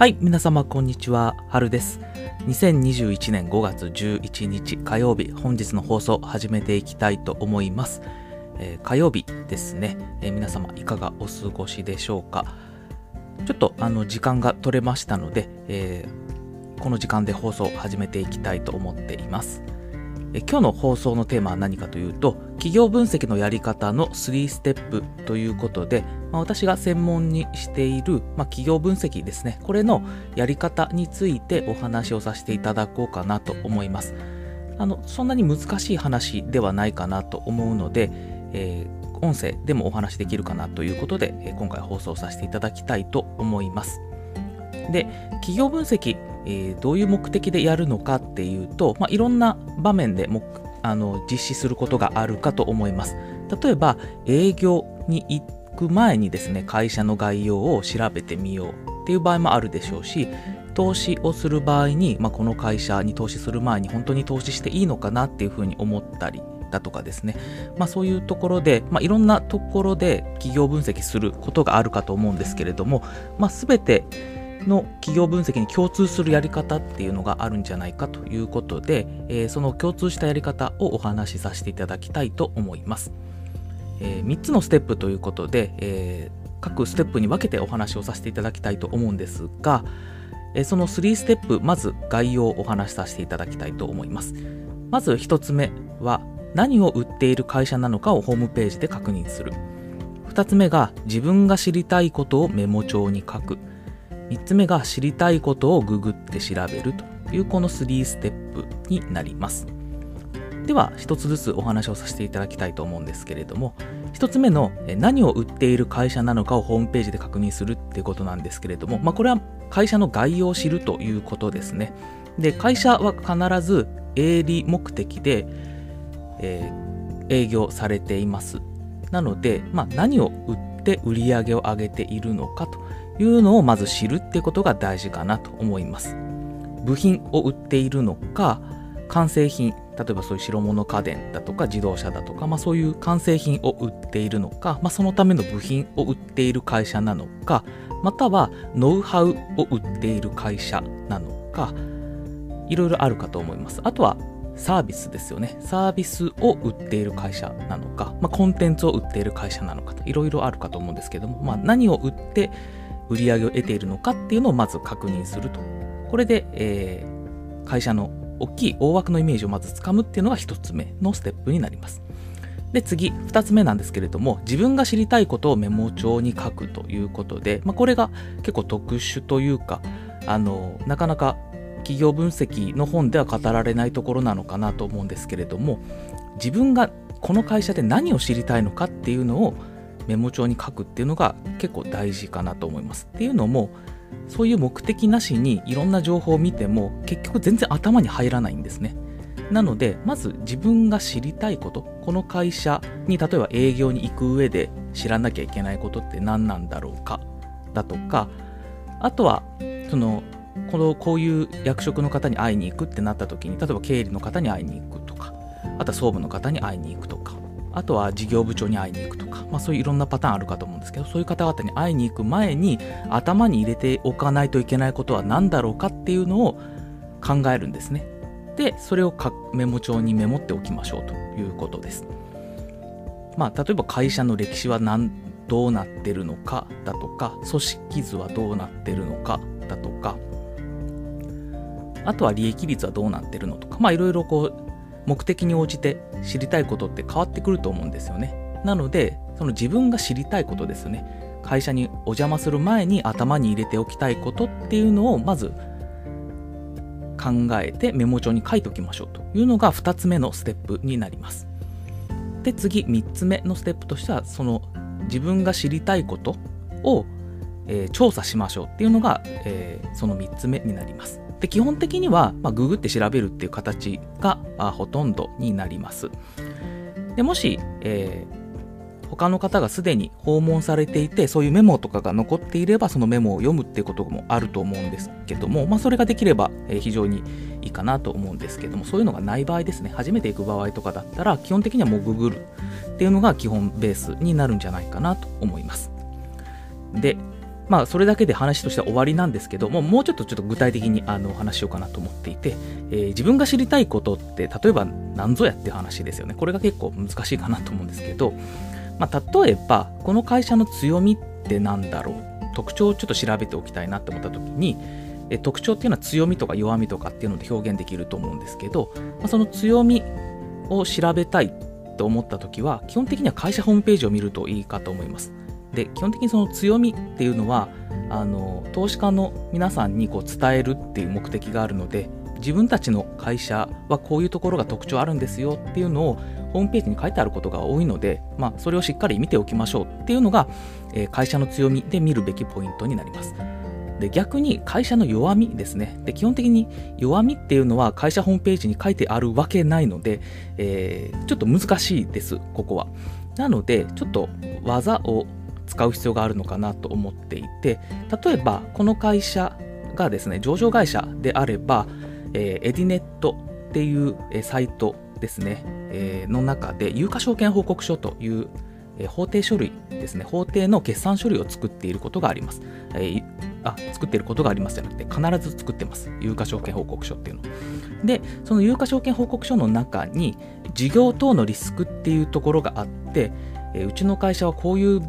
はい、皆様こんにちは、はるです。2021年5月11日火曜日、本日の放送始めていきたいと思います。えー火曜日ですね、えー皆様いかがお過ごしでしょうか？ちょっとあの時間が取れましたので、えーこの時間で放送を始めていきたいと思っています。え今日の放送のテーマは何かというと企業分析のやり方の3ステップということで、まあ、私が専門にしている、まあ、企業分析ですね。これのやり方についてお話をさせていただこうかなと思います。あのそんなに難しい話ではないかなと思うので、えー音声でもお話できるかなということで、今回放送させていただきたいと思います。で企業分析、えーどういう目的でやるのかっていうと、まあ、いろんな場面でもあの実施することがあるかと思います。例えば営業に行く前にですね会社の概要を調べてみようっていう場合もあるでしょうし投資をする場合に、まあ、この会社に投資する前に本当に投資していいのかなっていうふうに思ったりだとかですね、まあ、そういうところで、まあ、いろんなところで企業分析することがあるかと思うんですけれども、まあ、全ての企業分析に共通するやり方っていうのがあるんじゃないかということで、えーその共通したやり方をお話しさせていただきたいと思います。え3つのステップということで、えー各ステップに分けてお話をさせていただきたいと思うんですが、えーその3ステップまず概要をお話しさせていただきたいと思います。まず1つ目は何を売っている会社なのかをホームページで確認する。2つ目が自分が知りたいことをメモ帳に書く。3つ目が知りたいことをググって調べるというこの3ステップになります。では1つずつお話をさせていただきたいと思うんですけれども1つ目の何を売っている会社なのかをホームページで確認するっていうことなんですけれども、まあ、これは会社の概要を知るということですね。で会社は必ず営利目的で、えー営業されています。なので、まあ、何を売って売り上げを上げているのかというのをまず知るってことが大事かなと思います。部品を売っているのか、完成品、例えばそういう白物家電だとか自動車だとか、まあ、そういう完成品を売っているのか、まあ、そのための部品を売っている会社なのか、またはノウハウを売っている会社なのか、いろいろあるかと思います。あとはサービスですよね。サービスを売っている会社なのか、まあ、コンテンツを売っている会社なのかと、いろいろあるかと思うんですけども、まあ、何を売って売り上げを得ているのかっていうのをまず確認すると。これで、えー会社の大きい大枠のイメージをまずつかむっていうのが一つ目のステップになります。で、次、二つ目なんですけれども、自分が知りたいことをメモ帳に書くということで、まあ、これが結構特殊というか、あの、なかなか企業分析の本では語られないところなのかなと思うんですけれども自分がこの会社で何を知りたいのかっていうのをメモ帳に書くっていうのが結構大事かなと思います。っていうのもそういう目的なしにいろんな情報を見ても結局全然頭に入らないんですね。なのでまず自分が知りたいことこの会社に例えば営業に行く上で知らなきゃいけないことって何なんだろうかだとかあとはそのこのこういう役職の方に会いに行くってなった時に例えば経理の方に会いに行くとかあとは総務の方に会いに行くとかあとは事業部長に会いに行くとか、まあ、そういういろんなパターンあるかと思うんですけどそういう方々に会いに行く前に頭に入れておかないといけないことは何だろうかっていうのを考えるんですね。でそれをメモ帳にメモっておきましょうということです。まあ例えば会社の歴史は何どうなってるのかだとか組織図はどうなってるのかだとかあとは利益率はどうなってるのとか、まあいろいろこう、目的に応じて知りたいことって変わってくると思うんですよね。なので、その自分が知りたいことですよね。会社にお邪魔する前に頭に入れておきたいことっていうのをまず考えてメモ帳に書いておきましょうというのが2つ目のステップになります。で、次3つ目のステップとしては、その自分が知りたいことを、えー調査しましょうっていうのが、えーその3つ目になります。で基本的には、まあ、ググって調べるっていう形がほとんどになります。でもし、えー他の方がすでに訪問されていてそういうメモとかが残っていればそのメモを読むっていうこともあると思うんですけども、まあ、それができれば、えー非常にいいかなと思うんですけどもそういうのがない場合ですね初めて行く場合とかだったら基本的にはもうググるっていうのが基本ベースになるんじゃないかなと思いますでまあ、それだけで話としては終わりなんですけども、もうちょっとちょっと具体的にあのお話しようかなと思っていて、えー、自分が知りたいことって、例えば何ぞやっていう話ですよね。これが結構難しいかなと思うんですけど、まあ、例えば、この会社の強みって何だろう？特徴をちょっと調べておきたいなって思った時に、え特徴っていうのは強みとか弱みとかっていうので表現できると思うんですけど、まあ、その強みを調べたいと思った時は基本的には会社ホームページを見るといいかと思いますで基本的にその強みっていうのはあの投資家の皆さんにこう伝えるっていう目的があるので自分たちの会社はこういうところが特徴あるんですよっていうのをホームページに書いてあることが多いので、まあ、それをしっかり見ておきましょうっていうのが、えー、会社の強みで見るべきポイントになります。で逆に会社の弱みですねで基本的に弱みっていうのは会社ホームページに書いてあるわけないので、えー、ちょっと難しいですここはなのでちょっと技を使う必要があるのかなと思っていて例えばこの会社がですね上場会社であれば、えー、エディネットっていう、えサイトですね、えー、の中で有価証券報告書というえ法定書類ですね、法定の決算書類を作っていることがあります。えー、あ、作っていることがありますじゃなくて、必ず作ってます。有価証券報告書っていうの。で、その有価証券報告書の中に、事業等のリスクっていうところがあって、え、うちの会社はこういう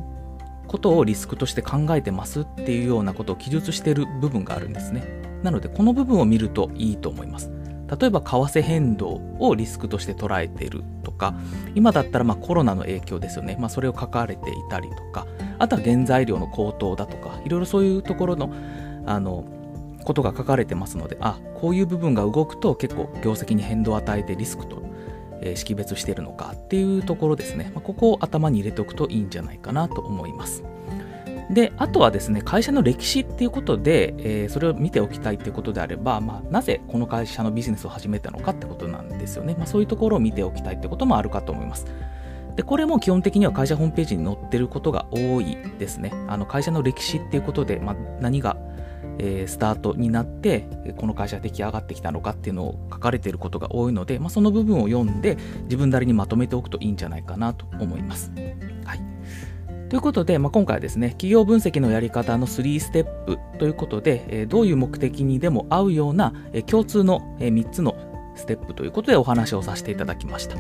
ことをリスクとして考えてますっていうようなことを記述している部分があるんですね。なので、この部分を見るといいと思います。例えば為替変動をリスクとして捉えているとか今だったらまコロナの影響ですよね、まあ、それを書かれていたりとかあとは原材料の高騰だとかいろいろそういうところのあのことが書かれてますのであこういう部分が動くと結構業績に変動を与えてリスクと、え識別してるのかっていうところですね、まあ、ここを頭に入れておくといいんじゃないかなと思います。で、あとはですね、会社の歴史っていうことで、えー、それを見ておきたいっていうことであれば、まあ、なぜこの会社のビジネスを始めたのかってことなんですよね。まあ、そういうところを見ておきたいってこともあるかと思います。で、これも基本的には会社ホームページに載ってることが多いですね。あの会社の歴史っていうことで、まあ、何が、えー、スタートになって、この会社が出来上がってきたのかっていうのを書かれていることが多いので、まあ、その部分を読んで自分なりにまとめておくといいんじゃないかなと思います。はい。ということで、まあ、今回はですね、企業分析のやり方の3ステップということで、えどういう目的にでも合うような、え共通の、え3つのステップということでお話をさせていただきました。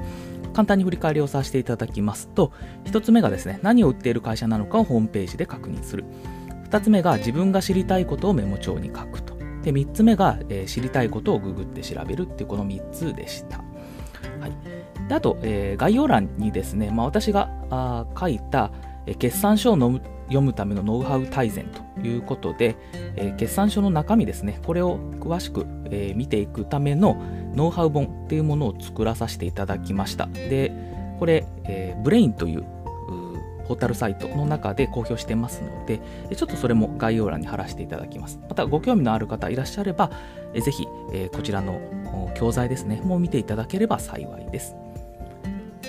簡単に振り返りをさせていただきますと、1つ目がですね、何を売っている会社なのかをホームページで確認する。2つ目が自分が知りたいことをメモ帳に書くと。で、3つ目が、えー、知りたいことをググって調べるっていうこの3つでした。はい。であと、えー、概要欄にですね、まあ、私があ書いた、決算書を読むためのノウハウ大全ということで、え決算書の中身ですね、これを詳しく、え見ていくためのノウハウ本っていうものを作らさせていただきました。で、これ、えブレインというポータルサイトの中で公表してますので、ちょっとそれも概要欄に貼らせていただきます。またご興味のある方いらっしゃれば、ぜひこちらの教材ですね、もう見ていただければ幸いです。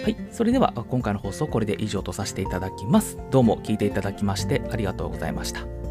はい、それでは今回の放送これで以上とさせていただきます。どうも聞いていただきましてありがとうございました。